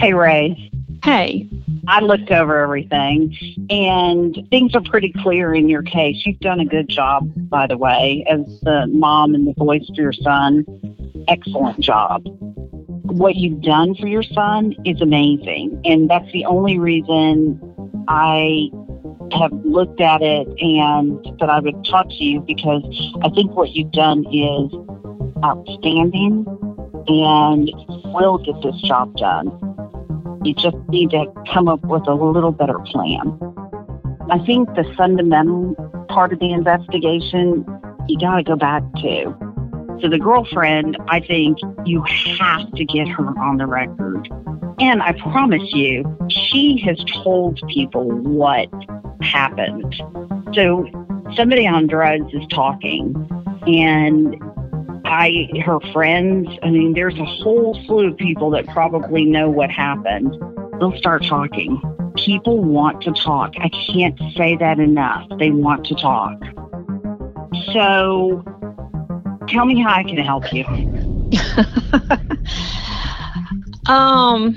Hey, Ray. Hey. I looked over everything, and things are pretty clear in your case. You've done a good job, by the way, as the mom and the voice for your son. Excellent job. What you've done for your son is amazing, and that's the only reason I have looked at it and that I would talk to you because I think what you've done is outstanding and will get this job done. You just need to come up with a little better plan. I think the fundamental part of the investigation you got to go back to. So, the girlfriend, I think you have to get her on the record. And I promise you, she has told people what happened. So, somebody on drugs is talking, and I, her friends, I mean, there's a whole slew of people that probably know what happened. They'll start talking. People want to talk. I can't say that enough. They want to talk. So tell me how I can help you. um,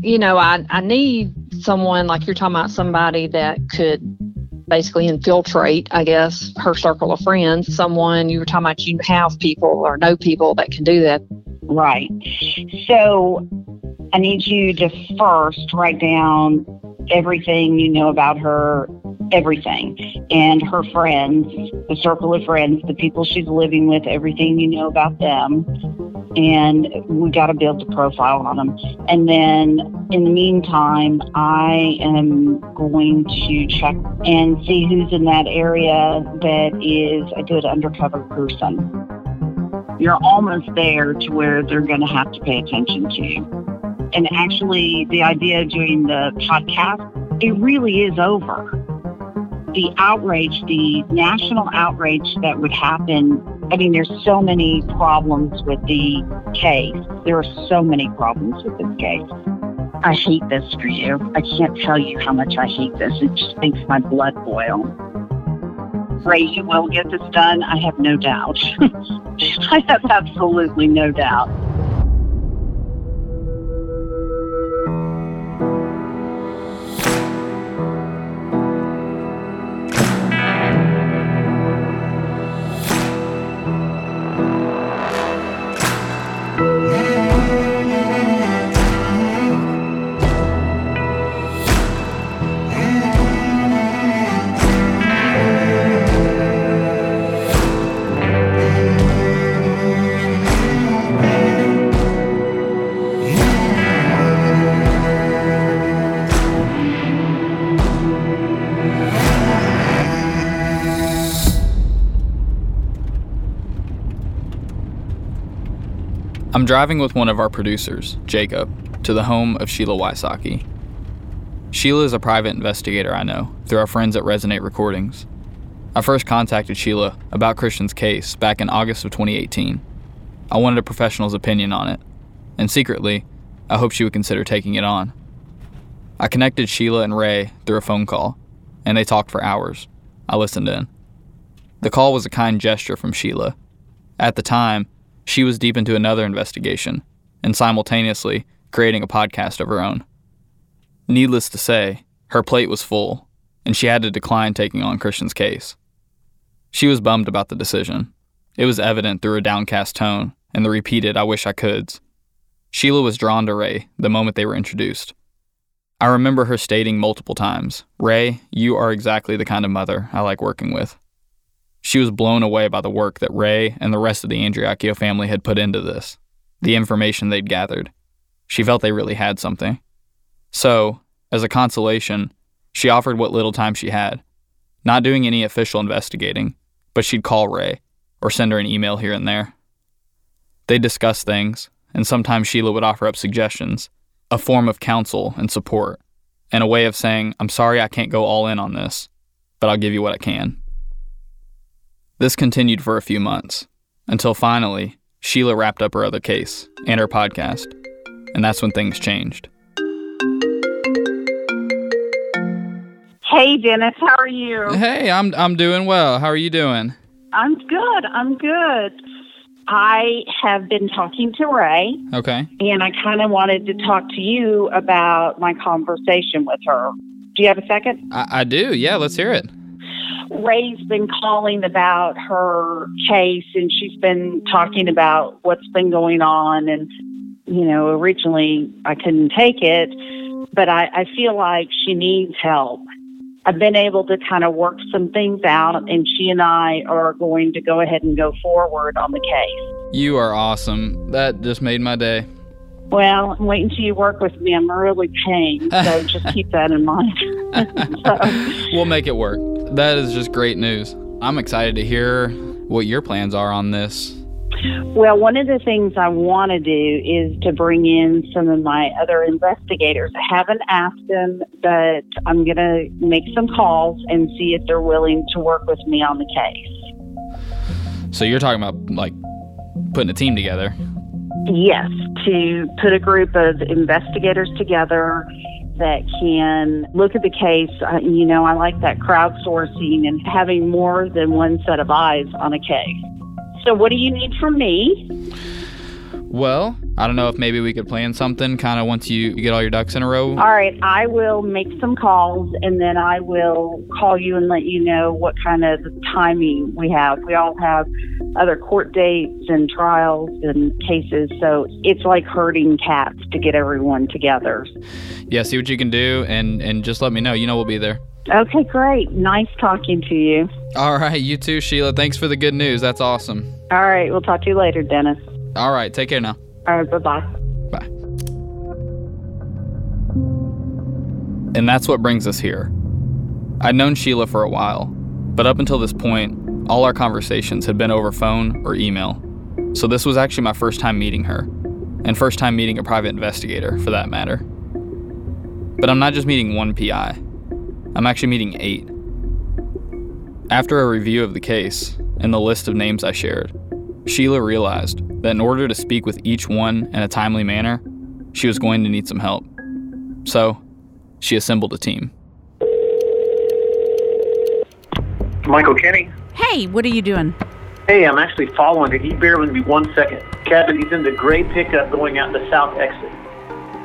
you know, I, I need someone like you're talking about somebody that could basically infiltrate, I guess, her circle of friends. Someone you were talking about, you have people or know people that can do that. Right. So I need you to first write down everything you know about her, everything, and her friends, the circle of friends, the people she's living with, everything you know about them and we got to build the profile on them. And then in the meantime, I am going to check and see who's in that area that is a good undercover person. You're almost there to where they're going to have to pay attention to you. And actually, the idea of doing the podcast, it really is over. The outrage, the national outrage that would happen I mean, there's so many problems with the case. There are so many problems with this case. I hate this for you. I can't tell you how much I hate this. It just makes my blood boil. Ray, you will get this done. I have no doubt. I have absolutely no doubt. I'm driving with one of our producers, Jacob, to the home of Sheila Wysocki. Sheila is a private investigator I know through our friends at Resonate Recordings. I first contacted Sheila about Christian's case back in August of 2018. I wanted a professional's opinion on it, and secretly, I hoped she would consider taking it on. I connected Sheila and Ray through a phone call, and they talked for hours. I listened in. The call was a kind gesture from Sheila. At the time, she was deep into another investigation and simultaneously creating a podcast of her own. Needless to say, her plate was full, and she had to decline taking on Christian's case. She was bummed about the decision. It was evident through her downcast tone and the repeated I wish I coulds. Sheila was drawn to Ray the moment they were introduced. I remember her stating multiple times, Ray, you are exactly the kind of mother I like working with. She was blown away by the work that Ray and the rest of the Andreacchio family had put into this, the information they'd gathered. She felt they really had something. So, as a consolation, she offered what little time she had, not doing any official investigating, but she'd call Ray or send her an email here and there. They discussed things, and sometimes Sheila would offer up suggestions, a form of counsel and support, and a way of saying, I'm sorry I can't go all in on this, but I'll give you what I can. This continued for a few months, until finally, Sheila wrapped up her other case and her podcast, and that's when things changed. Hey, Dennis, how are you? Hey, I'm I'm doing well. How are you doing? I'm good. I'm good. I have been talking to Ray, Okay. and I kind of wanted to talk to you about my conversation with her. Do you have a second? I, I do. Yeah, let's hear it. Ray's been calling about her case, and she's been talking about what's been going on. And, you know, originally I couldn't take it, but I, I feel like she needs help. I've been able to kind of work some things out, and she and I are going to go ahead and go forward on the case. You are awesome. That just made my day. Well, I'm waiting till you work with me. I'm really paying, so just keep that in mind. so, We'll make it work. That is just great news. I'm excited to hear what your plans are on this. well, one of the things I want to do is to bring in some of my other investigators. I haven't asked them, but I'm going to make some calls and see if they're willing to work with me on the case. So you're talking about like putting a team together. Yes, to put a group of investigators together that can look at the case. You know, I like that crowdsourcing and having more than one set of eyes on a case. So, what do you need from me? Well, I don't know if maybe we could plan something kind of once you get all your ducks in a row. All right, I will make some calls and then I will call you and let you know what kind of timing we have. We all have other court dates and trials and cases, so it's like herding cats to get everyone together. Yeah, see what you can do and and just let me know. You know we'll be there. Okay, great. Nice talking to you. All right, you too, Sheila. Thanks for the good news. That's awesome. All right, we'll talk to you later, Dennis. All right, take care now. All right, bye bye. Bye. And that's what brings us here. I'd known Sheila for a while, but up until this point, all our conversations had been over phone or email. So this was actually my first time meeting her, and first time meeting a private investigator, for that matter. But I'm not just meeting one PI, I'm actually meeting eight. After a review of the case and the list of names I shared, Sheila realized that in order to speak with each one in a timely manner, she was going to need some help. So, she assembled a team. Michael Kenney. Hey, what are you doing? Hey, I'm actually following it. Can you bear with me one second? Kevin, he's in the gray pickup going out the south exit.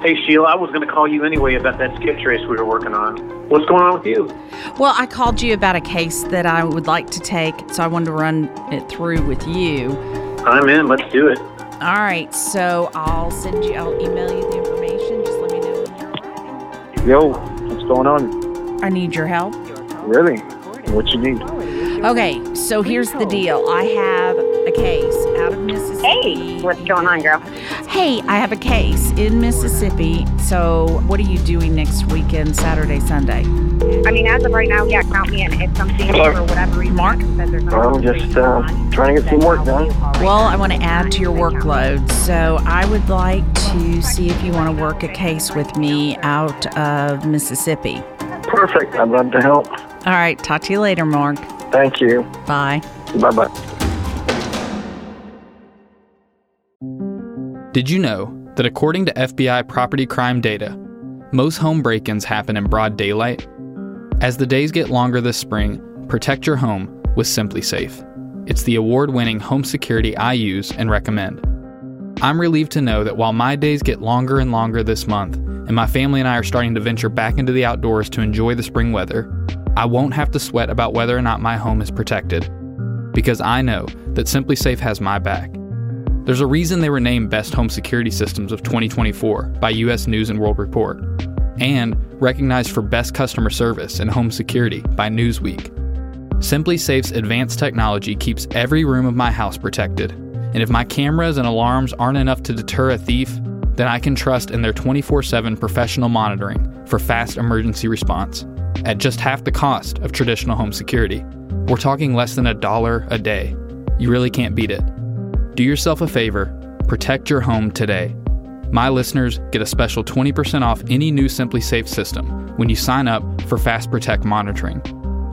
Hey, Sheila, I was going to call you anyway about that skip trace we were working on. What's going on with you? Well, I called you about a case that I would like to take, so I wanted to run it through with you. I'm in. Let's do it. All right, so I'll send you, I'll email you the information. Just let me know when you're ready. Yo, what's going on? I need your help. Really? What you need? Okay, so here's the deal. I have a case out of Mississippi. Hey, what's going on, girl? Hey, I have a case in Mississippi. So, what are you doing next weekend, Saturday, Sunday? I mean, as of right now, yeah, count me in. If something Hello. for whatever reason Mark? I'm just, uh, trying to get some work done. Well, I want to add to your workload. So, I would like to see if you want to work a case with me out of Mississippi. Perfect. I'd love to help. All right, talk to you later, Mark. Thank you. Bye. Bye bye. Did you know that according to FBI property crime data, most home break ins happen in broad daylight? As the days get longer this spring, protect your home with SimpliSafe. It's the award winning home security I use and recommend. I'm relieved to know that while my days get longer and longer this month, and my family and I are starting to venture back into the outdoors to enjoy the spring weather, I won't have to sweat about whether or not my home is protected. Because I know that SimpliSafe has my back. There's a reason they were named Best Home Security Systems of 2024 by US News and World Report, and recognized for Best Customer Service and Home Security by Newsweek. SimpliSafe's advanced technology keeps every room of my house protected, and if my cameras and alarms aren't enough to deter a thief, then I can trust in their 24 7 professional monitoring for fast emergency response at just half the cost of traditional home security. We're talking less than a dollar a day. You really can't beat it. Do yourself a favor, Protect your home today. My listeners get a special 20% off any new SimpliSafe system when you sign up for Fast Protect monitoring.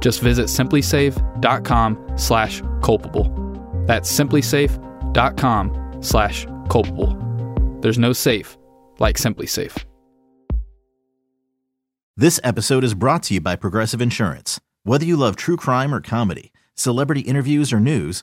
Just visit simplisafe.com/culpable. That's simplisafe.com/culpable. There's no safe like Simply Safe. This episode is brought to you by Progressive Insurance. Whether you love true crime or comedy, celebrity interviews or news,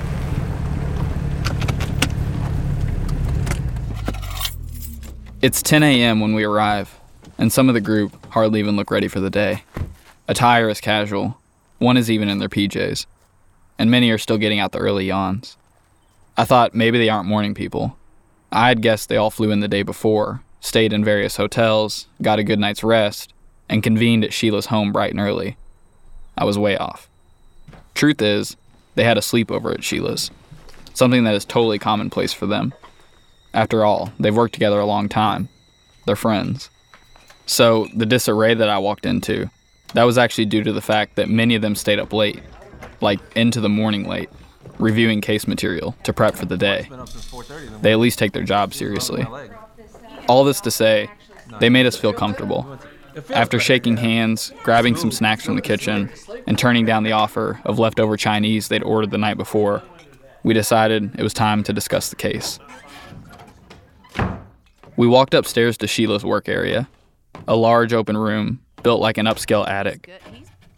It's 10 a.m. when we arrive, and some of the group hardly even look ready for the day. Attire is casual, one is even in their PJs, and many are still getting out the early yawns. I thought maybe they aren't morning people. I had guessed they all flew in the day before, stayed in various hotels, got a good night's rest, and convened at Sheila's home bright and early. I was way off. Truth is, they had a sleepover at Sheila's, something that is totally commonplace for them. After all, they've worked together a long time. They're friends. So, the disarray that I walked into, that was actually due to the fact that many of them stayed up late, like into the morning late, reviewing case material to prep for the day. They at least take their job seriously. All this to say, they made us feel comfortable. After shaking hands, grabbing some snacks from the kitchen, and turning down the offer of leftover Chinese they'd ordered the night before, we decided it was time to discuss the case. We walked upstairs to Sheila's work area, a large open room built like an upscale attic.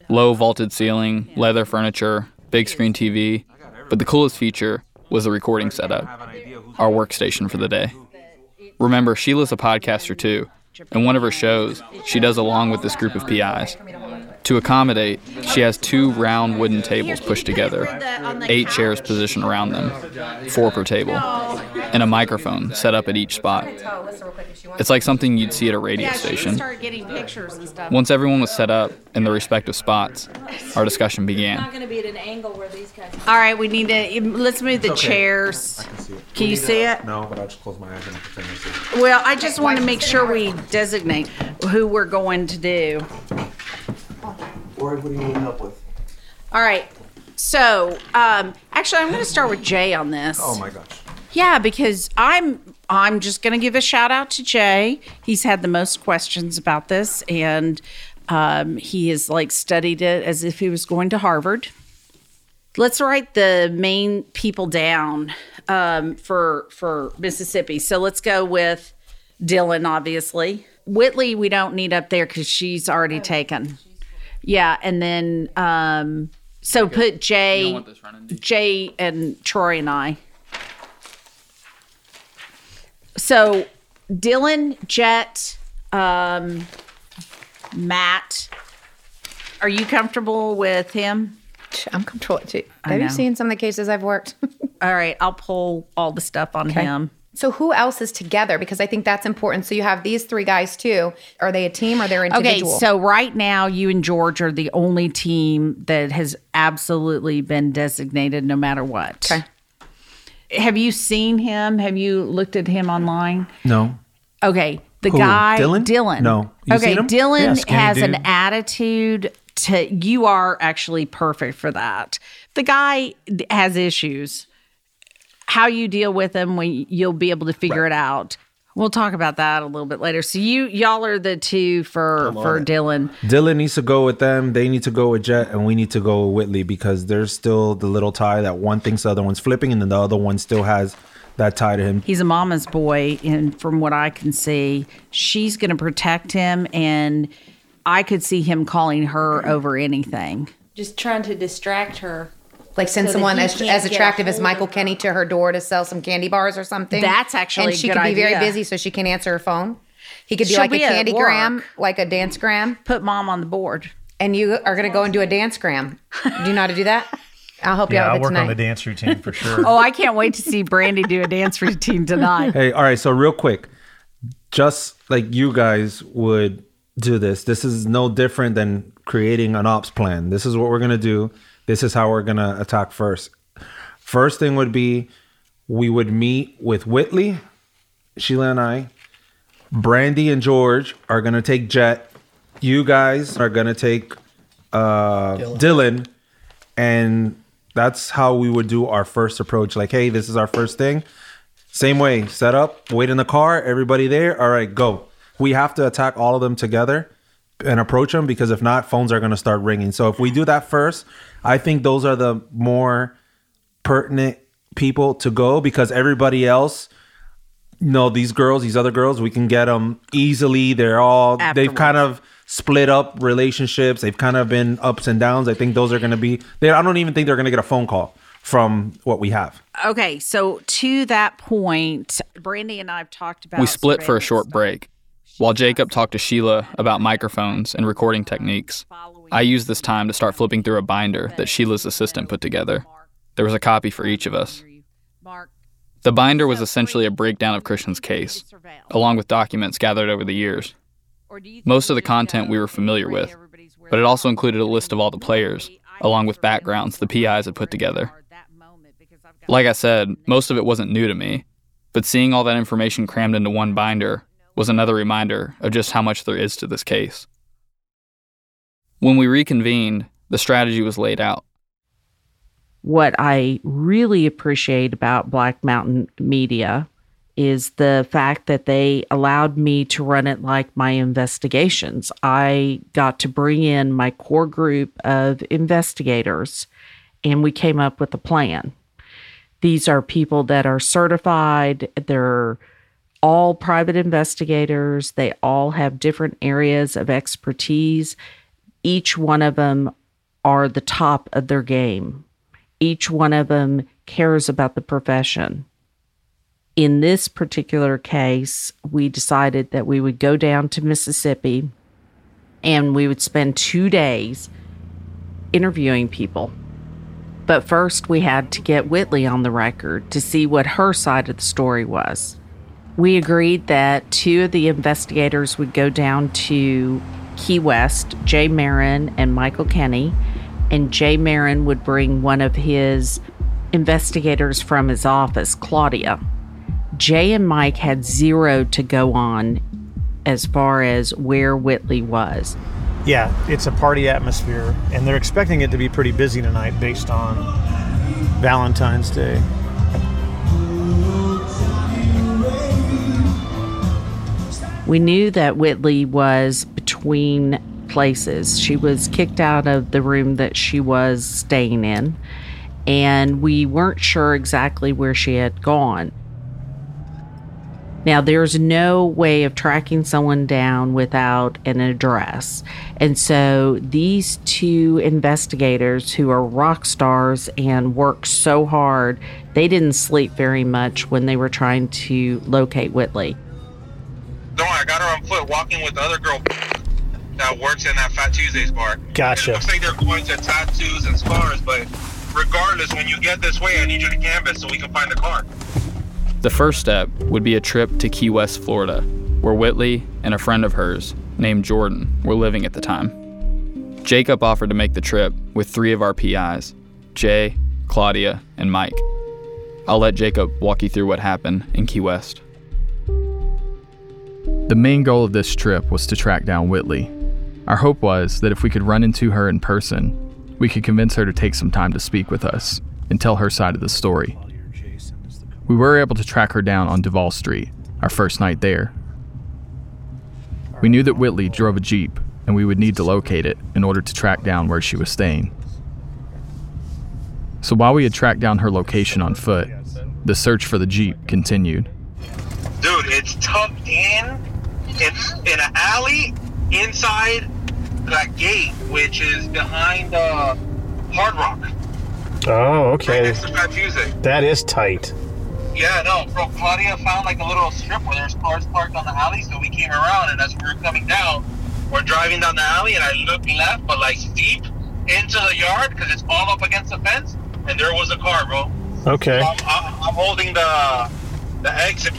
Low vaulted ceiling, leather furniture, big screen TV, but the coolest feature was the recording setup, our workstation for the day. Remember, Sheila's a podcaster too, and one of her shows she does along with this group of PIs. To accommodate, she has two round wooden tables pushed together, eight chairs positioned around them, four per table, and a microphone set up at each spot. It's like something you'd see at a radio station. Once everyone was set up in their respective spots, our discussion began. All right, we need to let's move the chairs. Can you see it? No, but I'll just close my eyes and pretend I see. Well, I just want to make sure we designate who we're going to do. Or what do you need help with? All right. So, um, actually, I'm going to start with Jay on this. Oh my gosh. Yeah, because I'm I'm just going to give a shout out to Jay. He's had the most questions about this, and um, he has like studied it as if he was going to Harvard. Let's write the main people down um, for for Mississippi. So let's go with Dylan, obviously. Whitley, we don't need up there because she's already taken. Yeah, and then um, so put Jay, Jay and Troy and I. So Dylan, Jet, um, Matt, are you comfortable with him? I'm comfortable too. Have you seen some of the cases I've worked? All right, I'll pull all the stuff on him. So who else is together? Because I think that's important. So you have these three guys too. Are they a team or they're individual? Okay, so right now you and George are the only team that has absolutely been designated no matter what. Okay. Have you seen him? Have you looked at him online? No. Okay, the Who, guy Dylan? Dylan. No. You okay, seen him? Dylan Yeah, skinny has an attitude to you are actually perfect for that. The guy has issues. How you deal with them when you'll be able to figure it out. We'll talk about that a little bit later. So you y'all are the two for for Dylan. Dylan needs to go with them. They need to go with Jet, and we need to go with Whitley because there's still the little tie that one thinks the other one's flipping, and then the other one still has that tie to him. He's a mama's boy, and from what I can see, she's going to protect him, and I could see him calling her over anything. Just trying to distract her. Like send so someone as, as attractive as Michael. Kenney to her door to sell some candy bars or something. That's actually and a she good could be very busy, so she can't answer her phone. He could be She'll like be a at candy gram, like a dance gram, Put mom on the board. and you are going to go and do a dance gram. Do you know how to do that? I'll help you Yeah, out I'll with work tonight. on the dance routine for sure. Oh, I can't wait to see Brandy do a dance routine tonight. Hey, all right. So real quick, just like you guys would do this. This is no different than creating an ops plan. This is what we're gonna do. This is how we're gonna attack first. First thing would be we would meet with Whitley, Sheila and I. Brandy and George are gonna take Jet. You guys are gonna take uh, Dylan. and that's how we would do our first approach. Like, hey, this is our first thing. Same way, set up, wait in the car, everybody there. All right, go. We have to attack all of them together and approach them because if not, phones are going to start ringing. So if we do that first, I think those are the more pertinent people to go because everybody else, you know, these girls, these other girls, we can get them easily. They're all, they've kind of split up relationships. They've kind of been ups and downs. I think those are going to be, they, I don't even think they're going to get a phone call from what we have. Okay, so to that point, Brandy and I have talked about We split for a short break. While Jacob talked to Sheila about microphones and recording techniques, I used this time to start flipping through a binder that Sheila's assistant put together. There was a copy for each of us. The binder was essentially a breakdown of Christian's case, along with documents gathered over the years. Most of the content we were familiar with, but it also included a list of all the players, along with backgrounds the PIs had put together. Like I said, most of it wasn't new to me, but seeing all that information crammed into one binder was another reminder of just how much there is to this case. When we reconvened, the strategy was laid out. what I really appreciate about Black Mountain Media is the fact that they allowed me to run it like my investigations. I got to bring in my core group of investigators and we came up with a plan. These are people that are certified, they're all private investigators, they all have different areas of expertise. Each one of them are the top of their game each one of them cares about the profession. In this particular case, we decided that we would go down to Mississippi and we would spend two days interviewing people. But first, we had to get Whitley on the record to see what her side of the story was. We agreed that two of the investigators would go down to Key West, Jay Marin and Michael Kenney, and Jay Marin would bring one of his investigators from his office, Claudia. Jay and Mike had zero to go on as far as where Whitley was. Yeah, it's a party atmosphere, and they're expecting it to be pretty busy tonight based on Valentine's Day. We knew that Whitley was between places. She was kicked out of the room that she was staying in, and we weren't sure exactly where she had gone. Now, there's no way of tracking someone down without an address. And so these two investigators who are rock stars and work so hard, they didn't sleep very much when they were trying to locate Whitley. Don't worry, I got her on foot walking with the other girl that works in that Fat Tuesdays bar. Gotcha. It looks like they're going to tattoos and scars, but regardless, when you get this way, I need you to canvas so we can find the car. The first step would be a trip to Key West, Florida, where Whitley and a friend of hers, named Jordan, were living at the time. Jacob offered to make the trip with three of our PIs Jay, Claudia, and Mike. I'll let Jacob walk you through what happened in Key West. The main goal of this trip was to track down Whitley. Our hope was that if we could run into her in person, we could convince her to take some time to speak with us and tell her side of the story. We were able to track her down on Duval Street, our first night there. We knew that Whitley drove a Jeep, and we would need to locate it in order to track down where she was staying. So while we had tracked down her location on foot, the search for the Jeep continued. Dude, it's tucked in. It's in an alley inside that gate, which is behind uh, Hard Rock. Oh, okay. Next to Fat Tuesday. That is tight. Yeah, no, bro. Claudia found like a little strip where there's cars parked on the alley, so we came around, and as we were coming down, we're driving down the alley, and I look left, but like deep into the yard because it's all up against the fence, and there was a car, bro. Okay. So I'm, I'm, I'm holding the the exit.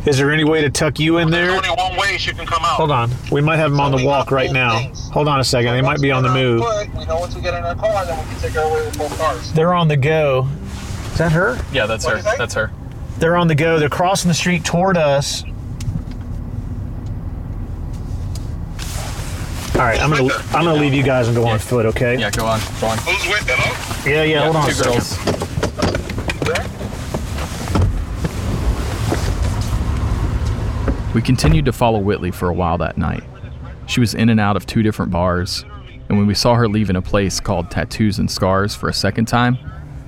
Pole. Is there any way to tuck you in there? Only one way she can come out. Hold on. We might have them on the walk right now. Hold on a second. They might be on the move. But we know once we get in our car, then we can take her away with both cars. They're on the go. Is that her? Yeah, that's her. That's her. They're on the go. They're crossing the street toward us. All right, I'm gonna I'm gonna leave you guys and go on foot. Okay? Yeah, go on. Go on. Who's with them? huh? Yeah, yeah. hold on. two a second. girls. We continued to follow Whitley for a while that night. She was in and out of two different bars, and when we saw her leaving a place called Tattoos and Scars for a second time,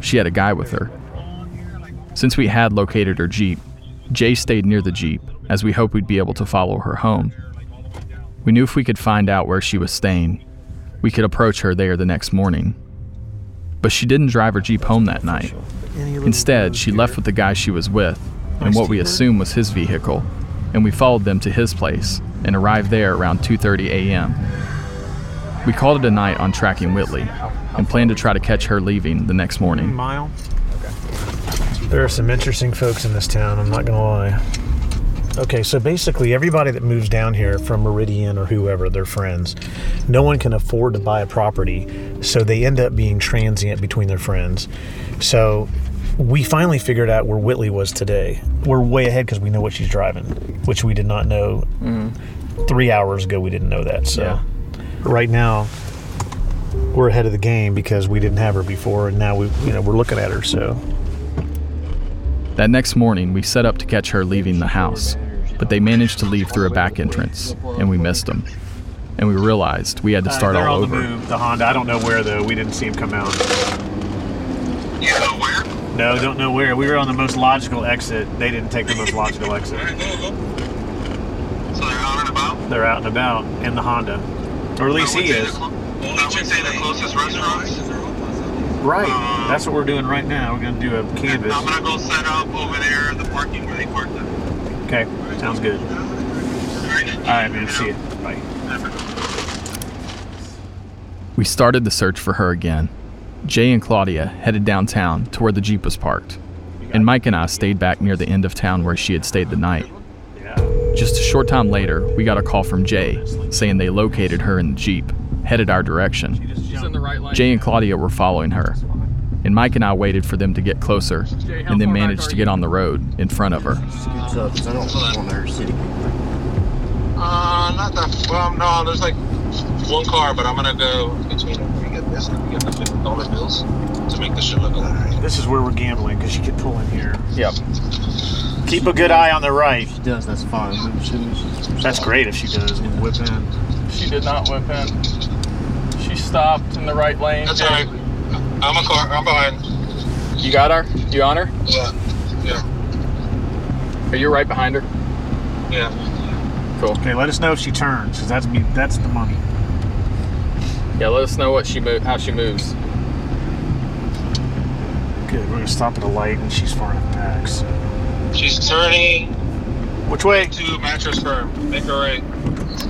she had a guy with her. Since we had located her Jeep, Jay stayed near the Jeep, as we hoped we'd be able to follow her home. We knew if we could find out where she was staying, we could approach her there the next morning. But she didn't drive her Jeep home that night. Instead, she left with the guy she was with, and what we assumed was his vehicle, and we followed them to his place and arrived there around 2:30 a.m. We called it a night on tracking Whitley and planned to try to catch her leaving the next morning. Mile. There are some interesting folks in this town. I'm not gonna lie. Okay, so basically, everybody that moves down here from Meridian or whoever, they're friends. No one can afford to buy a property, so they end up being transient between their friends. So we finally figured out where Whitley was today. We're way ahead because we know what she's driving, which we did not know three hours ago. We didn't know that. So right now, we're ahead of the game because we didn't have her before, and now we, you know, we're looking at her. So That next morning, we set up to catch her leaving the house, but they managed to leave through a back entrance, and we missed them. And we realized we had to start Uh, they're all on over. The, move, the Honda. I don't know where though. We didn't see him come out. You know where? No, don't know where. We were on the most logical exit. They didn't take the most logical exit. So they're out and about? They're out and about in the Honda, or at least he is. the clo- I would say the closest restaurants. Right. Uh, That's what we're doing right now. We're gonna do a canvas. I'm gonna go set up over there the parking where they parked it. Okay. Sounds good. All right, man. See you. Bye. We started the search for her again. Jay and Claudia headed downtown to where the Jeep was parked, and Mike and I stayed back near the end of town where she had stayed the night. Just a short time later, we got a call from Jay saying they located her in the Jeep, headed our direction. Jay and Claudia were following her, and Mike and I waited for them to get closer and then managed to get on the road in front of her. Uh, not that. Well, no, there's like one car, but I'm gonna go between them. We get this, and we get the fifty dollar bills to make this shit look good. This is where we're gambling because she could pull in here. Yep. Keep a good eye on the right. If she does, that's fine. That's great if she does. and Whip in. She did not whip in. She stopped in the right lane. That's alright. I'm a car. I'm behind. You got her? You on her? Yeah. Yeah. Are you right behind her? Yeah. Cool. Okay, let us know if she turns because that's me. That's the money. Yeah, let us know what she mo- how she moves. Good. We're gonna stop at a light and she's far enough back. So. She's turning Which way? to mattress firm. Make a right.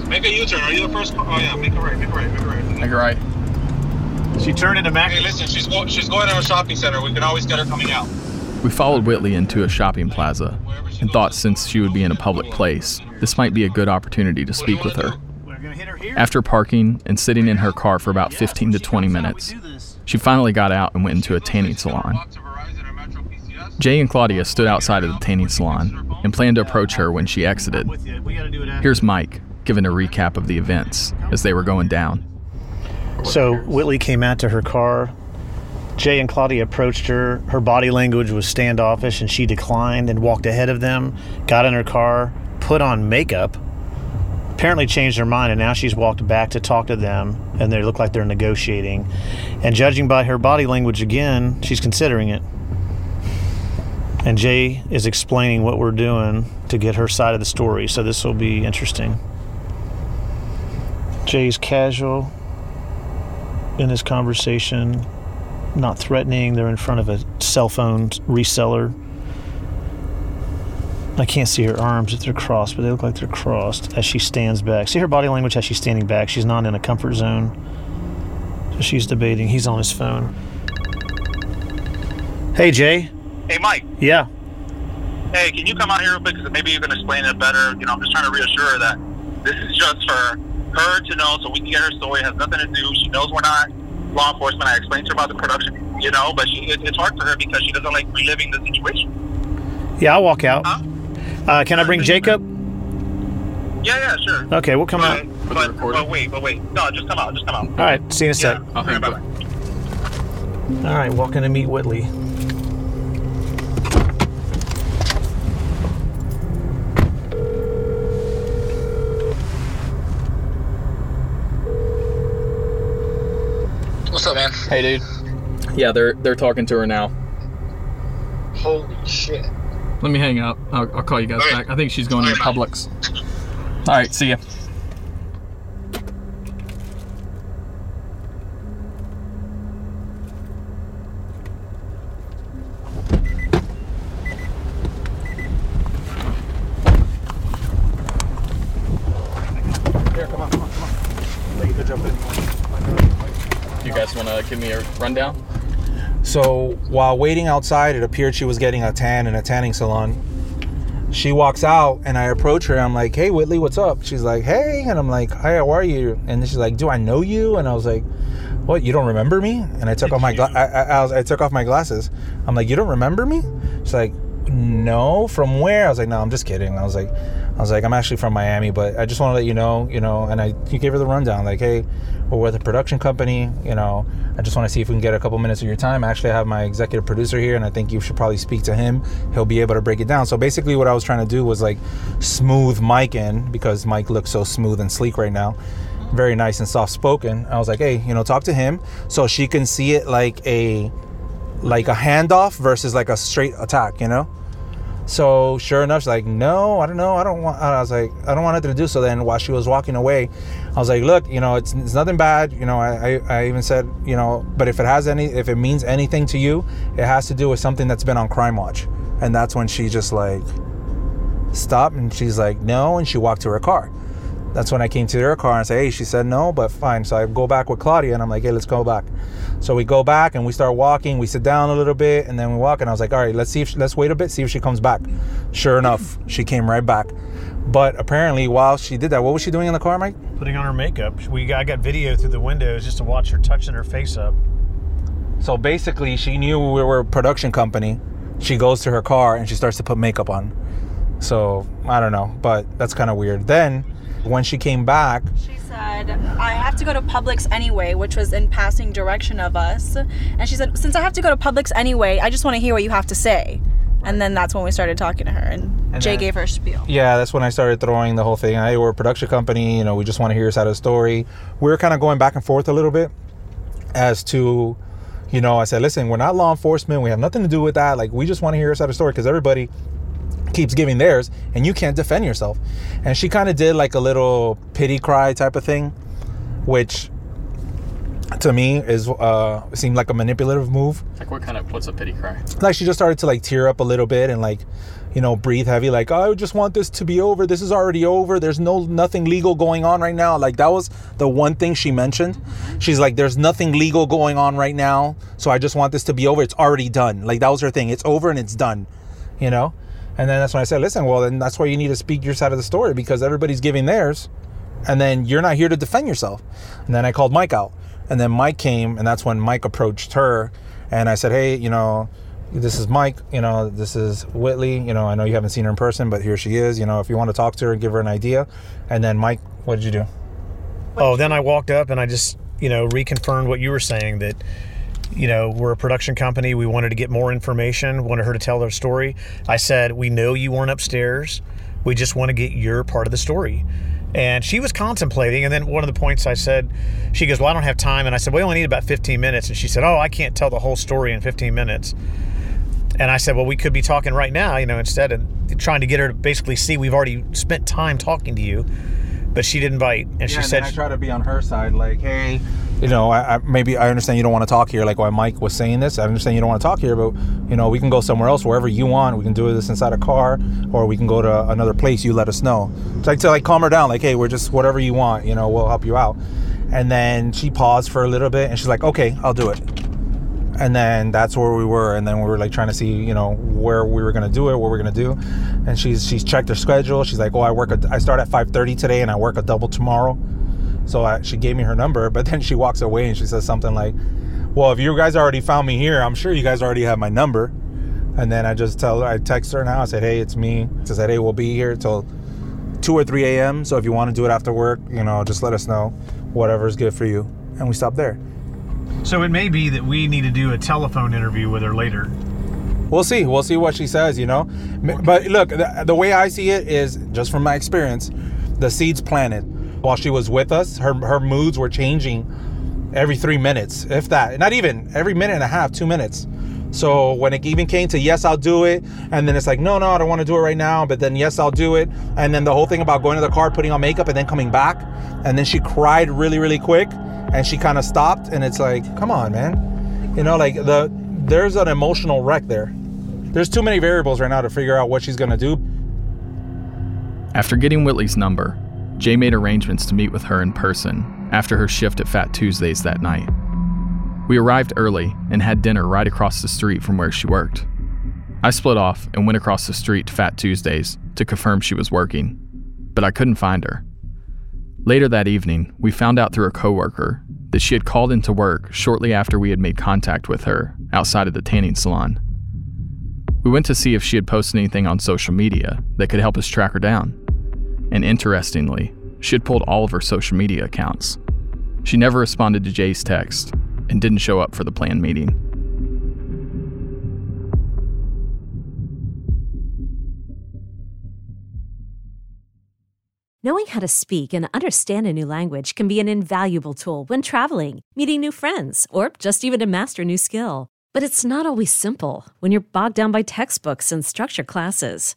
Make a U-turn. Are you the first? car? Oh yeah. Make a right. Make a right. Make a right. Make her right. She turned into Mac. Hey, listen. She's go- she's going to a shopping center. We can always get her coming out. We followed Whitley into a shopping plaza and thought since she would be in a public place, this might be a good opportunity to speak with her. After parking and sitting in her car for about 15 to 20 minutes, she finally got out and went into a tanning salon. Jay and Claudia stood outside of the tanning salon and planned to approach her when she exited. Here's Mike giving a recap of the events as they were going down. So Whitley came out to her car. Jay and Claudia approached her. Her body language was standoffish, and she declined and walked ahead of them. Got in her car, put on makeup. Apparently changed her mind, and now she's walked back to talk to them, and they look like they're negotiating. And judging by her body language again, she's considering it. And Jay is explaining what we're doing to get her side of the story. So this will be interesting. Jay's casual in this conversation, not threatening. They're in front of a cell phone reseller. I can't see her arms if they're crossed, but they look like they're crossed as she stands back. See her body language as she's standing back. She's not in a comfort zone. So she's debating. He's on his phone. Hey, Jay. Hey, Mike. Yeah. hey, can you come out here real quick? Because maybe you can explain it better. You know, I'm just trying to reassure her that this is just for her to know so we can get her story. It has nothing to do. She knows we're not law enforcement. I explained to her about the production, you know, but she, it, it's hard for her because she doesn't like reliving the situation. Yeah, I'll walk out. Uh, can I bring Jacob? Yeah, yeah, sure. Okay, we'll come out. But, but wait, but wait. No, just come out. Just come out. All right, see you in a sec. Yeah. Okay, bye-bye. All right, walking to meet Whitley. What's up, man? Hey, dude. Yeah, they're they're talking to her now. Holy shit. Let me hang up. I'll, I'll call you guys back. I think she's going to Publix. All right, see ya. Here, come on, come on, come on. Let you go jump in. You guys want to give me a rundown? So while waiting outside, it appeared she was getting a tan in a tanning salon. She walks out and I approach her. I'm like, "Hey, Whitley, what's up?" She's like, "Hey," and I'm like, "Hi, how are you?" And she's like, "Do I know you?" And I was like, "What? You don't remember me?" And I took off my gla- I, I, I, was, I took off my glasses. I'm like, "You don't remember me?" She's like, "No, from where?" I was like, "No, I'm just kidding." I was like, I was like, "I'm actually from Miami, but I just want to let you know, you know." And I, you gave her the rundown, like, "Hey, we're with a production company, you know." I just want to see if we can get a couple minutes of your time. Actually, I have my executive producer here, and I think you should probably speak to him. He'll be able to break it down. So basically, what I was trying to do was like smooth Mike in because Mike looks so smooth and sleek right now, very nice and soft spoken. I was like, hey, you know, talk to him so she can see it like a like a handoff versus like a straight attack, you know. So sure enough, she's like, no, I don't know, I don't want. I was like, I don't want nothing to do. So then, while she was walking away, I was like, look, you know, it's, it's nothing bad. You know, I, I I even said, you know, but if it has any, if it means anything to you, it has to do with something that's been on Crime Watch. And that's when she just like stopped and she's like, no, and she walked to her car. That's when I came to her car and say, hey, she said no, but fine. So I go back with Claudia and I'm like, hey, let's go back. So we go back and we start walking. We sit down a little bit and then we walk. And I was like, all right, let's see if she, let's wait a bit, see if she comes back. Sure enough, she came right back. But apparently, while she did that, what was she doing in the car, Mike? Putting on her makeup. We got, I got video through the windows just to watch her touching her face up. So basically, she knew we were a production company. She goes to her car and she starts to put makeup on. So I don't know, but that's kind of weird. Then when she came back, She said, I have to go to Publix anyway, which was in passing direction of us. And she said, Since I have to go to Publix anyway, I just want to hear what you have to say. And then that's when we started talking to her, and, And Jay then- gave her a spiel. yeah, that's when I started throwing the whole thing. Hey, we're a production company. You know, we just want to hear your side of the story. We were kind of going back and forth a little bit as to, you know, I said, listen, we're not law enforcement. We have nothing to do with that. Like, we just want to hear your side of the story because everybody keeps giving theirs and you can't defend yourself. And she kind of did like a little pity cry type of thing, which to me is uh seemed like a manipulative move. Like what kind of what's a pity cry? Like she just started to like tear up a little bit and like you know breathe heavy like I just want this to be over. This is already over. There's no nothing legal going on right now. Like that was the one thing she mentioned. She's like there's nothing legal going on right now. So I just want this to be over. It's already done. Like that was her thing. It's over and it's done. You know? And then that's when I said, listen, well, then that's why you need to speak your side of the story because everybody's giving theirs. And then you're not here to defend yourself. And then I called Mike out. And then Mike came, and that's when Mike approached her. And I said, hey, you know, this is Mike. You know, this is Whitley. You know, I know you haven't seen her in person, but here she is. You know, if you want to talk to her and give her an idea. And then Mike, what did you do? Oh, then I walked up and I just, you know, reconfirmed what you were saying that, you know, we're a production company. We wanted to get more information, wanted her to tell their story. I said, We know you weren't upstairs. We just want to get your part of the story. And she was contemplating. And then one of the points I said, she goes, Well, I don't have time. And I said, We only need about 15 minutes. And she said, Oh, I can't tell the whole story in 15 minutes. And I said, Well, we could be talking right now, you know, instead of trying to get her to basically see we've already spent time talking to you. But she didn't bite. And she Yeah, said, I try to be on her side, like, hey, you know, I, I maybe I understand you don't want to talk here, like why Mike was saying this. I understand you don't want to talk here, but you know, we can go somewhere else, wherever you want. We can do this inside a car, or we can go to another place. You let us know. It's like to like calm her down, like, hey, we're just whatever you want. You know, we'll help you out. And then she paused for a little bit, and she's like, okay, I'll do it. And then that's where we were. And then we were like trying to see you know where we were gonna do it what we are gonna do. And she's she's checked her schedule. She's like oh i work a, i start at 5.30 today and i work a double tomorrow. So I, she gave me her number but then she walks away and she says something like well if you guys already found me here i'm sure you guys already have my number. And then i just tell her i text her now. I said hey it's me. She said hey we'll be here till 2 or 3 a.m so if you want to do it after work you know just let us know. Whatever's good for you. And we stopped there So it may be that we need to do a telephone interview with her later. We'll see. We'll see what she says, you know. But look, the, the way I see it is just from my experience, the seeds planted while she was with us. Her her moods were changing every three minutes, if that. Not even every minute and a half, two minutes. So when it even came to yes, I'll do it, and then it's like no, no, I don't want to do it right now. But then yes, I'll do it, and then the whole thing about going to the car, putting on makeup, and then coming back, and then she cried really, really quick, and she kind of stopped, and it's like, come on, man, you know, like the there's an emotional wreck there. There's too many variables right now to figure out what she's gonna do. After getting Whitley's number, Jay made arrangements to meet with her in person after her shift at Fat Tuesdays that night. We arrived early and had dinner right across the street from where she worked. I split off and went across the street to Fat Tuesdays to confirm she was working, but I couldn't find her. Later that evening, we found out through a coworker that she had called into work shortly after we had made contact with her outside of the tanning salon. We went to see if she had posted anything on social media that could help us track her down. And interestingly, she had pulled all of her social media accounts. She never responded to Jay's text and didn't show up for the planned meeting. Knowing how to speak and understand a new language can be an invaluable tool when traveling, meeting new friends, or just even to master a new skill. But it's not always simple when you're bogged down by textbooks and structure classes.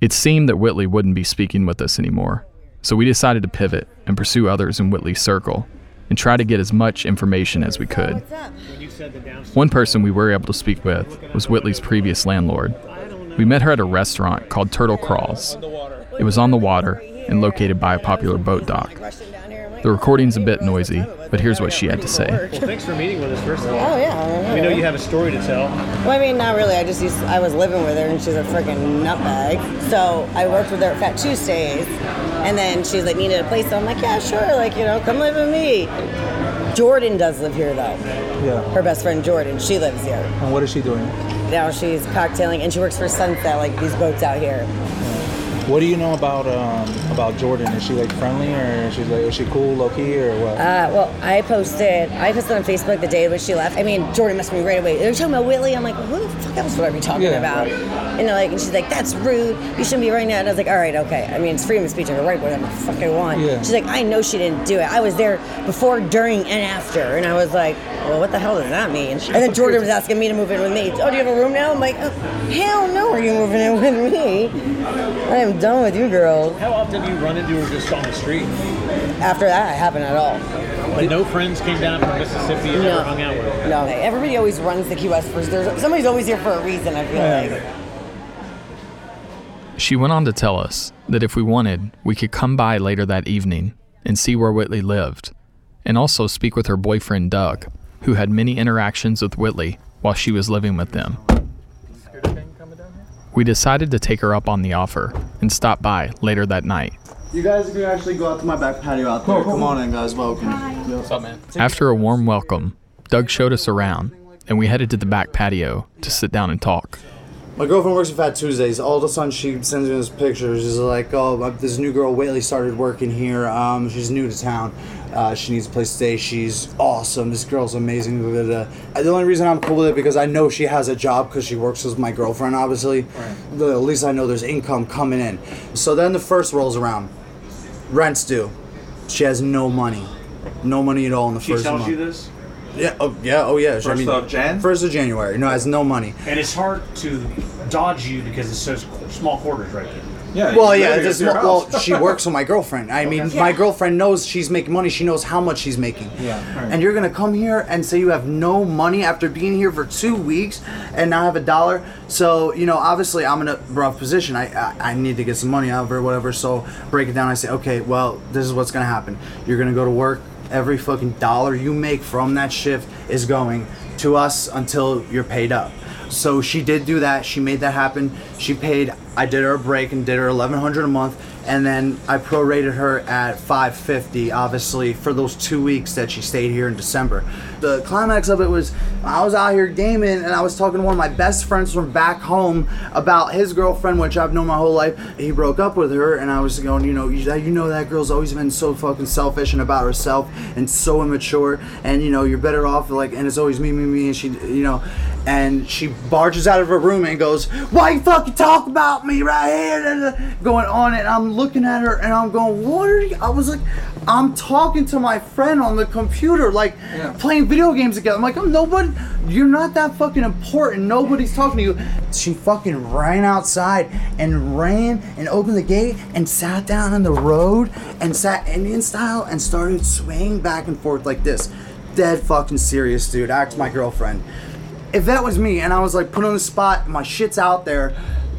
It seemed that Whitley wouldn't be speaking with us anymore, so we decided to pivot and pursue others in Whitley's circle and try to get as much information as we could. One person we were able to speak with was Whitley's previous landlord. We met her at a restaurant called Turtle Kraals. It was on the water and located by a popular boat dock. The recording's a bit noisy, but here's what she had to say. Well, thanks for meeting with us, first of all. Oh, yeah. We know you have a story to tell. Well, I mean, not really. I just used, I was living with her, and she's a freaking nutbag. So I worked with her at Fat Tuesdays, and then she's like needed a place. So I'm like, yeah, sure. Like, you know, come live with me. Jordan does live here though. Yeah. Her best friend Jordan, she lives here. And what is she doing? Now she's cocktailing, and she works for Sunset, like these boats out here. What do you know about um, about Jordan? Is she like friendly or is she like is she cool, low key, or what? Uh, well, I posted, I posted on Facebook the day when she left. I mean, Jordan messaged me right away. They're talking about Whitley. I'm like, who the fuck else would I be talking Yeah, about? right. And they're like, and she's like, that's rude. You shouldn't be writing that. And I was like, all right, okay. I mean, it's freedom of speech. I can write whatever the fuck I want. Yeah. She's like, I know she didn't do it. I was there before, during, and after. And I was like, well, what the hell does that mean? And then Jordan was asking me to move in with me. Oh, do you have a room now? I'm like, oh, hell no, are you moving in with me? I am done with you, girl. How often do you run into her just on the street? After that, it happened at all. But no friends came down from Mississippi and No. ever hung out with her. No, everybody always runs the Key West first. There's somebody's always here for a reason. I feel like. She went on to tell us that if we wanted, we could come by later that evening and see where Whitley lived, and also speak with her boyfriend Doug, who had many interactions with Whitley while she was living with them. We decided to take her up on the offer and stop by later that night. You guys can actually go out to my back patio out there. Come on in, guys. Welcome. What's up, man? After a warm welcome, Doug showed us around, and we headed to the back patio to sit down and talk. My girlfriend works at Fat Tuesdays. All of a sudden, she sends me this picture. She's like, "Oh, this new girl Whaley started working here. Um, she's new to town. Uh, she needs a place to stay. She's awesome. This girl's amazing." blah, blah, blah." The only reason I'm cool with it because I know she has a job because she works with my girlfriend. Obviously, The- at least I know there's income coming in. So then the first rolls around. Rent's due. She has no money, no money at all in the She first tells you this, Yeah. Oh, yeah. Oh, yeah. I First mean, of Jan? First of January. No, has no money. and it's hard to dodge you because it's so small quarters right there. Well, yeah, a small, well, she works with my girlfriend. I mean, Okay. my girlfriend knows she's making money. She knows how much she's making. Yeah. And you're gonna come here and say you have no money after being here for two weeks and not have a dollar. So you know, obviously, I'm in a rough position. I I, I need to get some money out of her, whatever. So break it down. I say, okay, well, this is what's gonna happen. You're gonna go to work. Every fucking dollar you make from that shift is going to us until you're paid up. So she did do that. She made that happen. She paid. I did her a break and did her 1100 a month, and then I prorated her at 550. Obviously, for those two weeks that she stayed here in December. The climax of it was I was out here gaming, and I was talking to one of my best friends from back home about his girlfriend, which I've known my whole life. He broke up with her, and I was going, you know, you, know that girl's always been so fucking selfish and about herself and so immature, and you know you're better off like, and it's always me, me, me, and she, you know, and she barges out of her room and goes, "Why you fucking talk about me right here?" da, da, da," Going on, and I'm looking at her and I'm going, "What are you?" I was like, "I'm talking to my friend on the computer, like playing video games together." I'm like, "I'm nobody. You're not that fucking important. Nobody's talking to you." She fucking ran outside and ran and opened the gate and sat down on the road and sat Indian style and started swaying back and forth like this. Dead fucking serious, dude. Asked my girlfriend if that was me and I was like put on the spot, my shit's out there,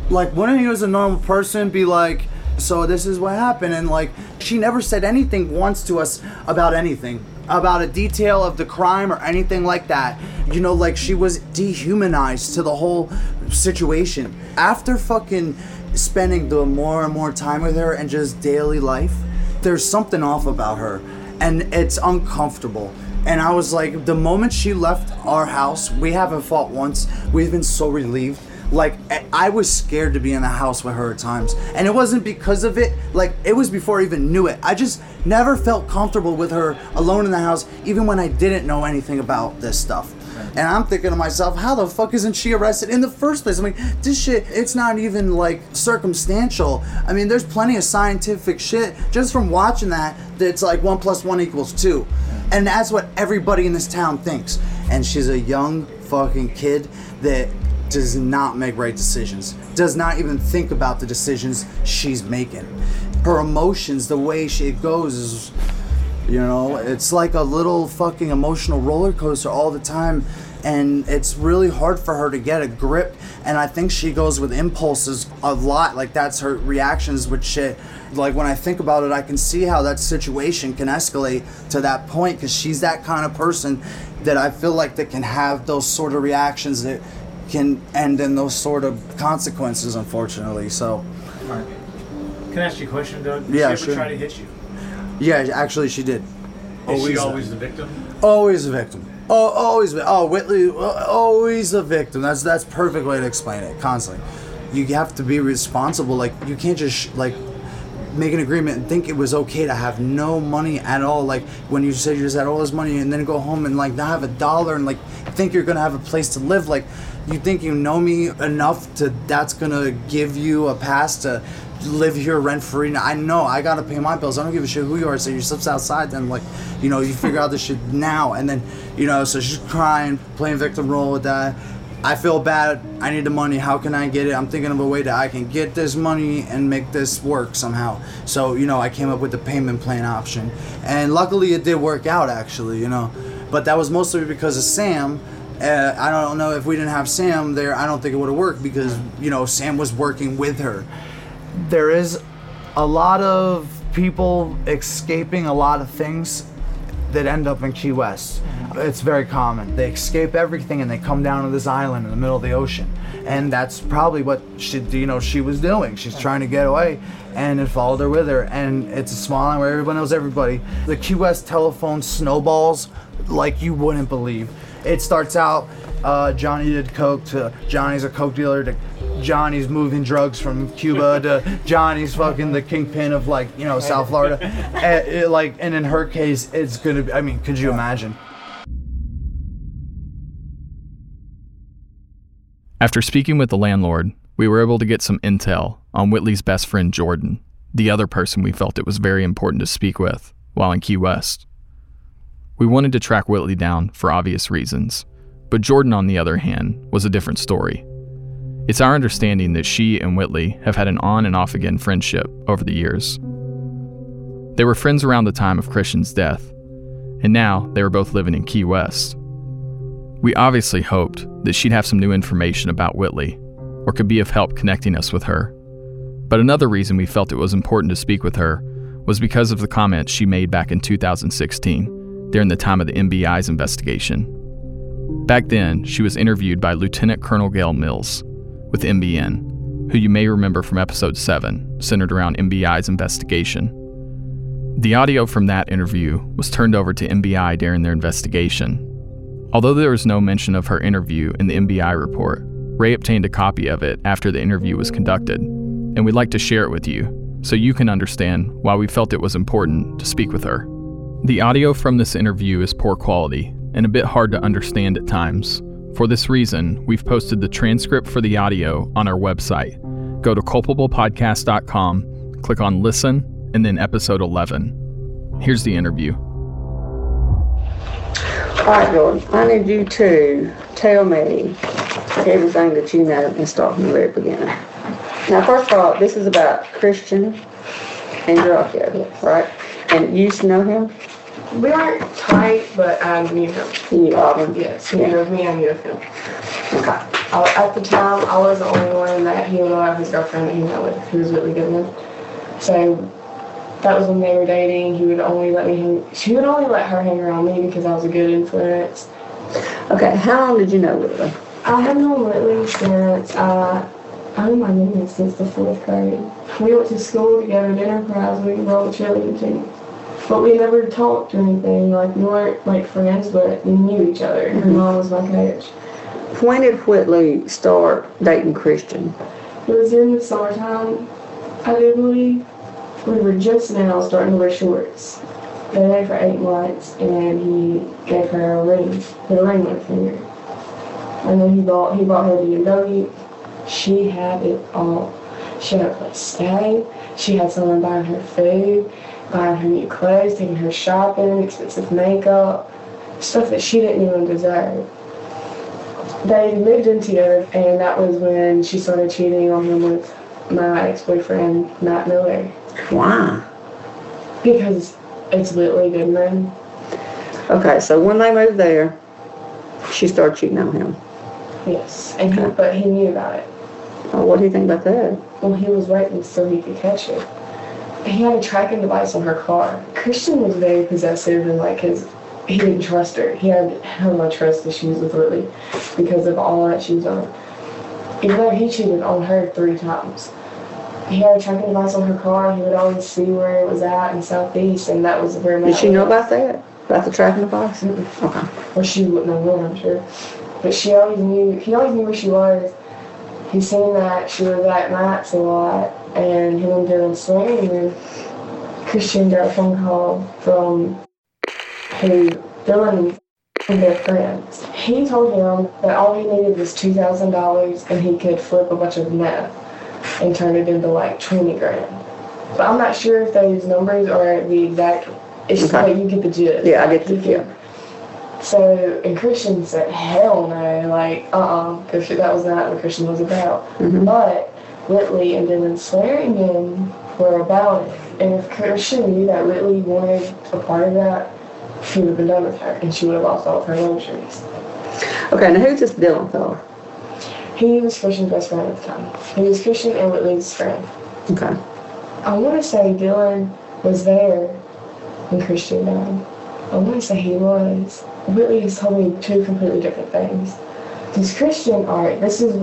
like wouldn't you as a normal person be like, so this is what happened? And like she never said anything once to us about anything. About a detail of the crime or anything like that. You know, like she was dehumanized to the whole situation. After fucking spending the more and more time with her and just daily life, there's something off about her. And it's uncomfortable. And I was like, the moment she left our house, we haven't fought once. We've been so relieved. Like, I- was scared to be in the house with her at times. And it wasn't because of it. Like, it was before I even knew it. I just never felt comfortable with her alone in the house, even when I didn't know anything about this stuff. And I'm thinking to myself, how the fuck isn't she arrested in the first place? I mean, this shit, it's not even like circumstantial. I mean, there's plenty of scientific shit just from watching that that's like one plus one equals two. And that's what everybody in this town thinks. And she's a young fucking kid that does not make right decisions, does not even think about the decisions she's making. Her emotions, the way she goes is you know, it's like a little fucking emotional roller coaster all the time. And it's really hard for her to get a grip. And I think she goes with impulses a lot. Like, that's her reactions with shit. Like, when I think about it, I can see how that situation can escalate to that point because she's that kind of person that I feel like that can have those sort of reactions that can end in those sort of consequences, unfortunately. So, Can I ask you a question, Doug? Did Yeah, she ever sure. try to hit you? yeah, actually, she did. Is she always the victim? Always a victim. Oh, always. Oh, Whitley, always a victim. That's that's perfect way to explain it. Constantly, you have to be responsible. Like you can't just sh- like make an agreement and think it was okay to have no money at all. Like when you said you just had all this money and then go home and like not have a dollar and like think you're gonna have a place to live. Like you think you know me enough to that's gonna give you a pass to live here rent free. I know I gotta pay my bills. I don't give a shit who you are. So you slips outside, then like, you know, you figure out this shit now, and then, you know, so she's crying, playing victim role with that. I feel bad. I need the money. How can I get it? I'm thinking of a way that I can get this money and make this work somehow. So, you know, I came up with the payment plan option. And luckily it did work out actually, you know. But that was mostly because of Sam. Uh, I don't know if we didn't have Sam there, I don't think it would have worked because, you know, Sam was working with her. There is a lot of people escaping a lot of things that end up in Key West. It's very common. They escape everything and they come down to this island in the middle of the ocean. And that's probably what she, you know, she was doing. She's trying to get away, and it followed her with her. And it's a small island where everyone knows everybody. The Key West telephone snowballs like you wouldn't believe. It starts out uh, Johnny did coke to Johnny's a coke dealer to Johnny's moving drugs from Cuba to Johnny's fucking the kingpin of like you know South Florida, and, it, eh, eh, like and in her case it's gonna. Be, I mean, could you imagine? After speaking with the landlord, we were able to get some intel on Whitley's best friend Jordan, the other person we felt it was very important to speak with while in Key West. We wanted to track Whitley down for obvious reasons, but Jordan, on the other hand, was a different story. It's our understanding that she and Whitley have had an on and off again friendship over the years. They were friends around the time of Christian's death, and now they were both living in Key West. We obviously hoped that she'd have some new information about Whitley, or could be of help connecting us with her. But another reason we felt it was important to speak with her was because of the comments she made back in 2016, during the time of the MBI's investigation. Back then, she was interviewed by Lieutenant Colonel Gail Mills with MBN, who you may remember from episode 7, centered around MBI's investigation. The audio from that interview was turned over to MBI during their investigation. Although there was no mention of her interview in the MBI report, Ray obtained a copy of it after the interview was conducted, and we'd like to share it with you so you can understand why we felt it was important to speak with her. The audio from this interview is poor quality and a bit hard to understand at times. For this reason, we've posted the transcript for the audio on our website. Go to culpablepodcast.com, click on Listen, and then episode 11. Here's the interview. All right, Jordan, I need you to tell me everything that you know and start from the very beginning. Now, first of all, this is about Christian Andreacchio, right? And you used to know him? We weren't tight, but I knew him. You knew of him? Yes, he knew of me, I knew of him. Okay. I, at the time, I was the only one that he would allow his girlfriend that he met with, who was really good one. So that was when they were dating. He would only let me hang. She would only let her hang around me because I was a good influence. Okay, how long did you know Whitley? I have known Whitley since uh, oh my goodness, since the fourth grade. We went to school together at Enterprise. We the cheerleading team. But we never talked or anything. Like we weren't like friends, but we knew each other. Her mm-hmm. mom was my coach. When did Whitley start dating Christian? It was in the summertime, I do believe. We were just now starting to wear shorts. They there for eight months, and he gave her a ring, put a ring on her finger. And then he bought he bought her the BMW. She had it all. She had a place to stay. She had someone buying her food, buying her new clothes, taking her shopping, expensive makeup, stuff that she didn't even deserve. They moved in together, and that was when she started cheating on him with my ex-boyfriend Matt Miller. Why? Because it's Whitley Goodman. Okay, so when they moved there, she started cheating on him. Yes, and he, but he knew about it. Oh, what do you think about that? Well, he was waiting so he could catch it. He had a tracking device on her car. Christian was very possessive and like his, he didn't trust her. He had hella trust issues with Lily because of all that she was on. Even though he cheated on her three times. He had a tracking device on her car. He would always see where it was at in Southeast, and that was where Did she know about that? About the tracking device? Okay. Or she wouldn't have known, I'm sure. But she always knew, he always knew where she was. He seen that she was at Matt's a lot, and him and Dylan swinging, and Christian got a phone call from who Dylan and their friends. He told him that all he needed was $2,000 and he could flip a bunch of meth and turn it into like 20 grand. But I'm not sure if those numbers are the exact, it's just Okay. like you get the gist. Yeah, I get the He could- so, and Christian said, hell no, like, uh-uh, because that was not what Christian was about. Mhm. But Whitley and then Dylan Swearingen were about it. And if Christian knew that Whitley wanted a part of that, he would have been done with her, and she would have lost all of her luxuries. Okay, now who's this Dylan fella? He was Christian's best friend at the time. He was Christian and Whitley's friend. Okay. I want to say Dylan was there when Christian died. I wouldn't say he was. Whitley has told me two completely different things. Because Christian, alright, this is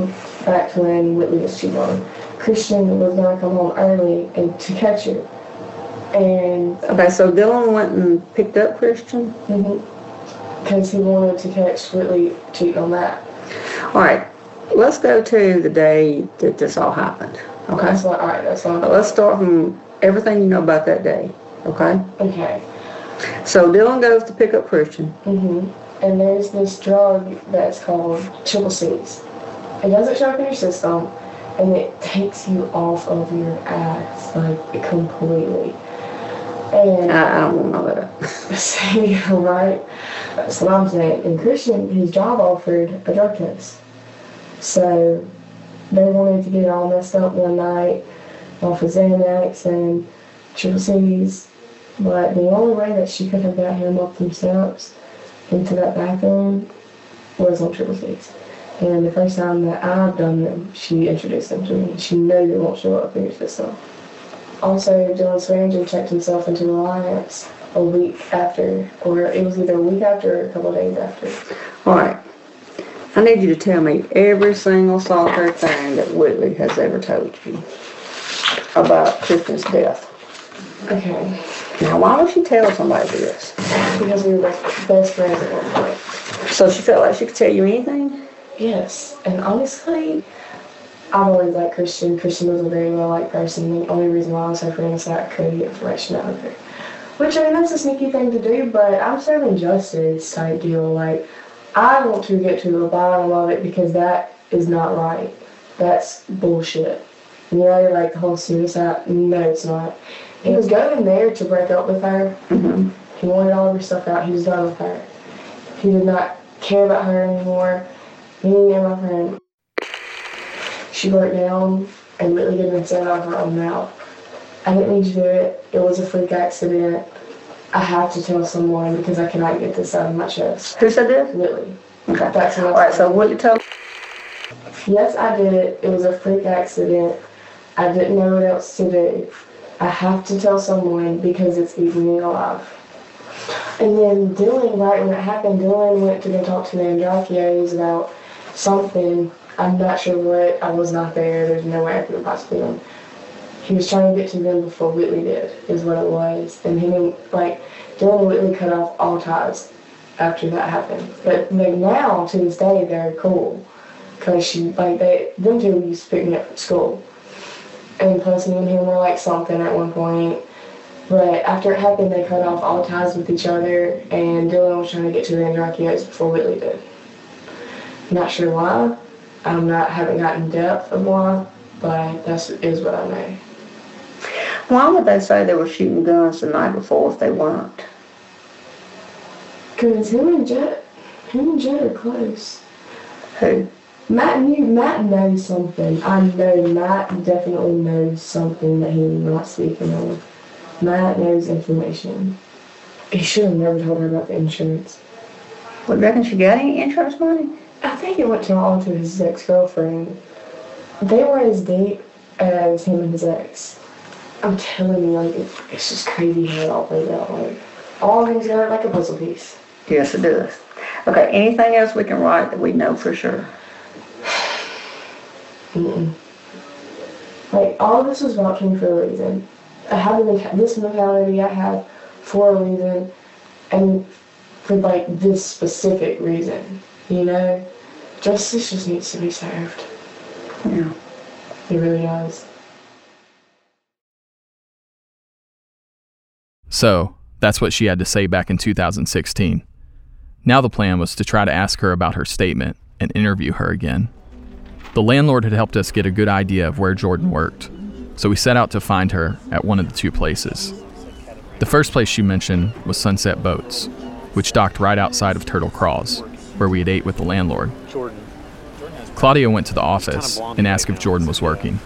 back to when Whitley was cheating on him. Christian was gonna come home early and to catch her. And Okay, so Dylan went and picked up Christian? Mm-hmm. Because he wanted to catch Whitley cheating on that. All right, let's go to the day that this all happened, okay? That's what, alright, that's what. But let's start from everything you know about that day, okay? Okay. So Dylan goes to pick up Christian. hmm And there's this drug that's called triple C's. It doesn't show up in your system, and it takes you off of your ass, like, completely. And I, I don't want to know that. See, right? That's what I'm saying. And Christian, his job offered a drug test. So they wanted to get it all messed up one night off of Xanax and triple C's. But the only way that she could have got him up them steps into that bathroom was on triple C's. And the first time that I've done them, she introduced them to me. She knows it won't show up in your system. Also, Dylan Swearingen checked himself into an Alliance a week after, or it was either a week after or a couple of days after. All right. I need you to tell me every single solitary thing that Whitley has ever told you about Christian's death. Okay. Now, why would she tell somebody this? Because we were best, best friends at one point. So she felt like she could tell you anything? Yes, and honestly, I've always liked Christian. Christian was a very well liked person. The only reason why I was her friend is that I could get information out of her. Which I mean that's a sneaky thing to do, but I'm serving justice type deal. Like I want to get to the bottom of it because that is not right. That's bullshit. You know, like the whole suicide. No, it's not. He was going there to break up with her. Mm-hmm. He wanted all of her stuff out. He was done with her. He did not care about her anymore. Me and my friend, she broke down and really didn't say it out of her own mouth. I didn't mean to do it. It was a freak accident. I have to tell someone because I cannot get this out of my chest. Who said this? Whitley. Okay. That's All right, so you tell? Yes, I did it. It was a freak accident. I didn't know what else to do. I have to tell someone because it's eating me alive. And then Dylan, right when it happened, Dylan went to go talk to the about something. I'm not sure what. I was not there. There's no way I could have possibly done. He was trying to get to them before Whitley did, is what it was. And and, like, Dylan and Whitley cut off all ties after that happened. But like, now, to this day, they're cool. Because she, like, they, them two used to pick me up from school. And plus, me and him were like something at one point. But after it happened, they cut off all ties with each other, and Dylan was trying to get to the Andreacchios before Whitley did. Not sure why. I'm not haven't gotten depth of why, but that's is what I know. Why would they say they were shooting guns the night before if they weren't? Cause him and Jet, him and Jet are close. Who? Matt knew. Matt knows something. I know Matt definitely knows something that he's not speaking of. Matt knows information. He should have never told her about the insurance. What, reckon she got any insurance money? I think it went to all to his ex-girlfriend. They were as deep as him and his ex. I'm telling you, like, it, it's just crazy how it all plays out. Like, all things together like a puzzle piece. Yes, it does. Okay, anything else we can write that we know for sure? Like, all of this was brought to me for a reason. I have this mentality I have for a reason, and for, like, this specific reason. You know? Justice just needs to be served. Yeah. It really does. So, that's what she had to say back in 2016. Now the plan was to try to ask her about her statement and interview her again. The landlord had helped us get a good idea of where Jordan worked, so we set out to find her at one of the two places. The first place she mentioned was Sunset Boats, which docked right outside of Turtle Kraals, where we had ate with the landlord. Claudia went to the office and asked if Jordan was working.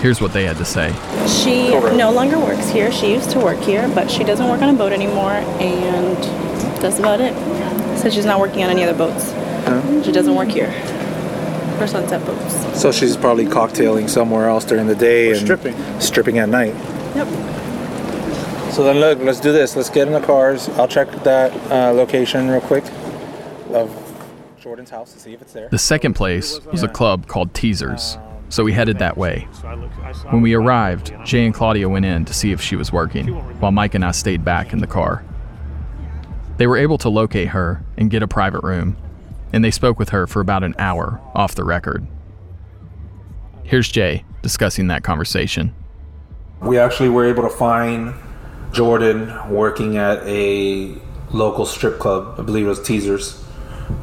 Here's what they had to say. She no longer works here. She used to work here, but she doesn't work on a boat anymore, and that's about it. Said she's not working on any other boats. She doesn't work here. For Sunset Boats. So she's probably cocktailing somewhere else during the day and stripping. stripping at night. Yep. So then, look, let's do this. Let's get in the cars. I'll check that uh, location real quick of Jordan's house to see if it's there. The second place was a club called Teasers, so we headed that way. When we arrived, Jay and Claudia went in to see if she was working, while Mike and I stayed back in the car. They were able to locate her and get a private room, and they spoke with her for about an hour off the record. Here's Jay discussing that conversation. We actually were able to find Jordan working at a local strip club. I believe it was Teasers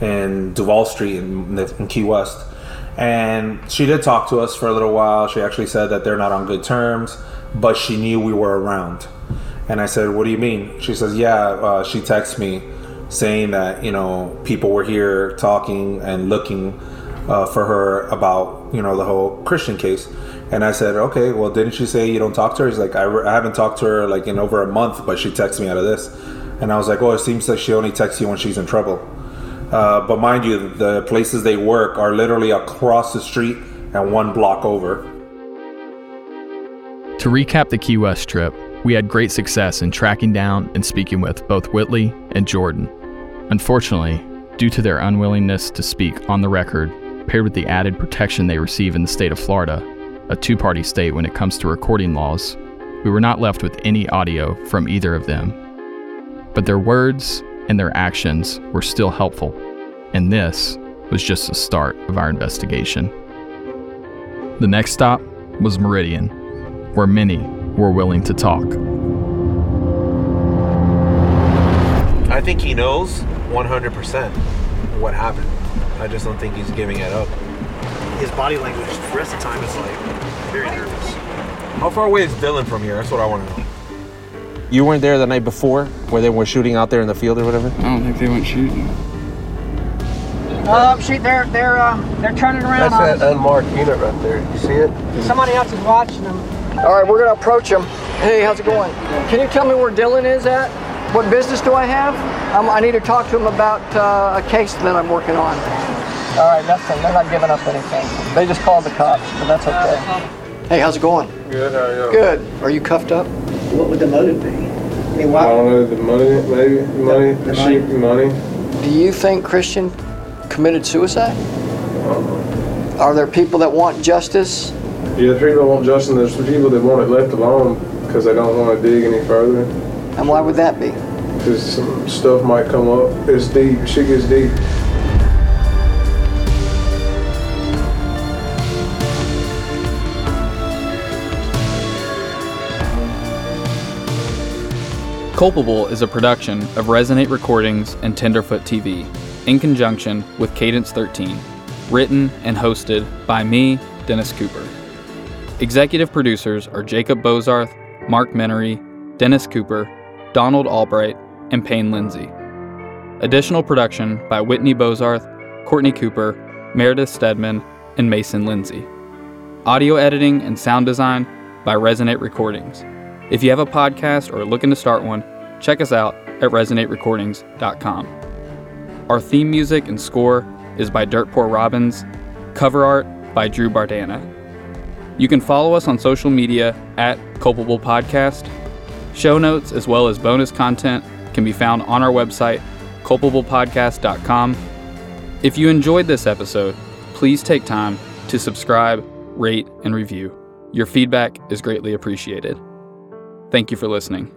in Duval Street in, in Key West. And she did talk to us for a little while. She actually said that they're not on good terms, but she knew we were around. And I said, What do you mean? She says, Yeah, uh, she texted me saying that, you know, people were here talking and looking uh, for her about, you know, the whole Christian case. And I said, Okay, well, didn't she say you don't talk to her? He's like, I, re- I haven't talked to her like in over a month, but she texts me out of this. And I was like, Oh, it seems like she only texts you when she's in trouble. Uh, but mind you, the places they work are literally across the street and one block over. To recap the Key West trip, we had great success in tracking down and speaking with both Whitley and Jordan. Unfortunately, due to their unwillingness to speak on the record, paired with the added protection they receive in the state of Florida, a two party state when it comes to recording laws, we were not left with any audio from either of them. But their words and their actions were still helpful, and this was just the start of our investigation. The next stop was Meridian, where many were willing to talk. I think he knows 100% what happened. I just don't think he's giving it up. His body language the rest of the time is like very nervous. How far away is Dylan from here? That's what I want to know. You weren't there the night before where they were shooting out there in the field or whatever? I don't think they went shooting. Um, she, they're they're um, they're turning around. That's on that unmarked unit right there. You see it? Somebody else is watching them. All right, we're gonna approach them. Hey, how's it going? Can you tell me where Dylan is at? What business do I have? Um, I need to talk to him about uh, a case that I'm working on. All right, nothing. They're not giving up anything. They just called the cops, but that's okay. Hey, how's it going? Good, how are you? Good. Are you cuffed up? What would the motive be? I mean, I don't know, the money, maybe, the money, the, sheep, money. Do you think Christian committed suicide? Are there people that want justice? Yeah, there's people that want justice, and there's people that want it left alone because they don't want to dig any further. And why would that be? Because some stuff might come up. It's deep, shit gets deep. Culpable is a production of Resonate Recordings and Tenderfoot TV in conjunction with Cadence 13, written and hosted by me, Dennis Cooper. Executive producers are Jacob Bozarth, Mark Menery, Dennis Cooper, Donald Albright, and Payne Lindsay. Additional production by Whitney Bozarth, Courtney Cooper, Meredith Stedman, and Mason Lindsay. Audio editing and sound design by Resonate Recordings. If you have a podcast or are looking to start one, check us out at resonaterecordings.com. Our theme music and score is by Dirt Poor Robins, cover art by Drew Bardana. You can follow us on social media at Culpable Podcast. Show notes as well as bonus content can be found on our website, culpablepodcast.com. If you enjoyed this episode, please take time to subscribe, rate, and review. Your feedback is greatly appreciated. Thank you for listening.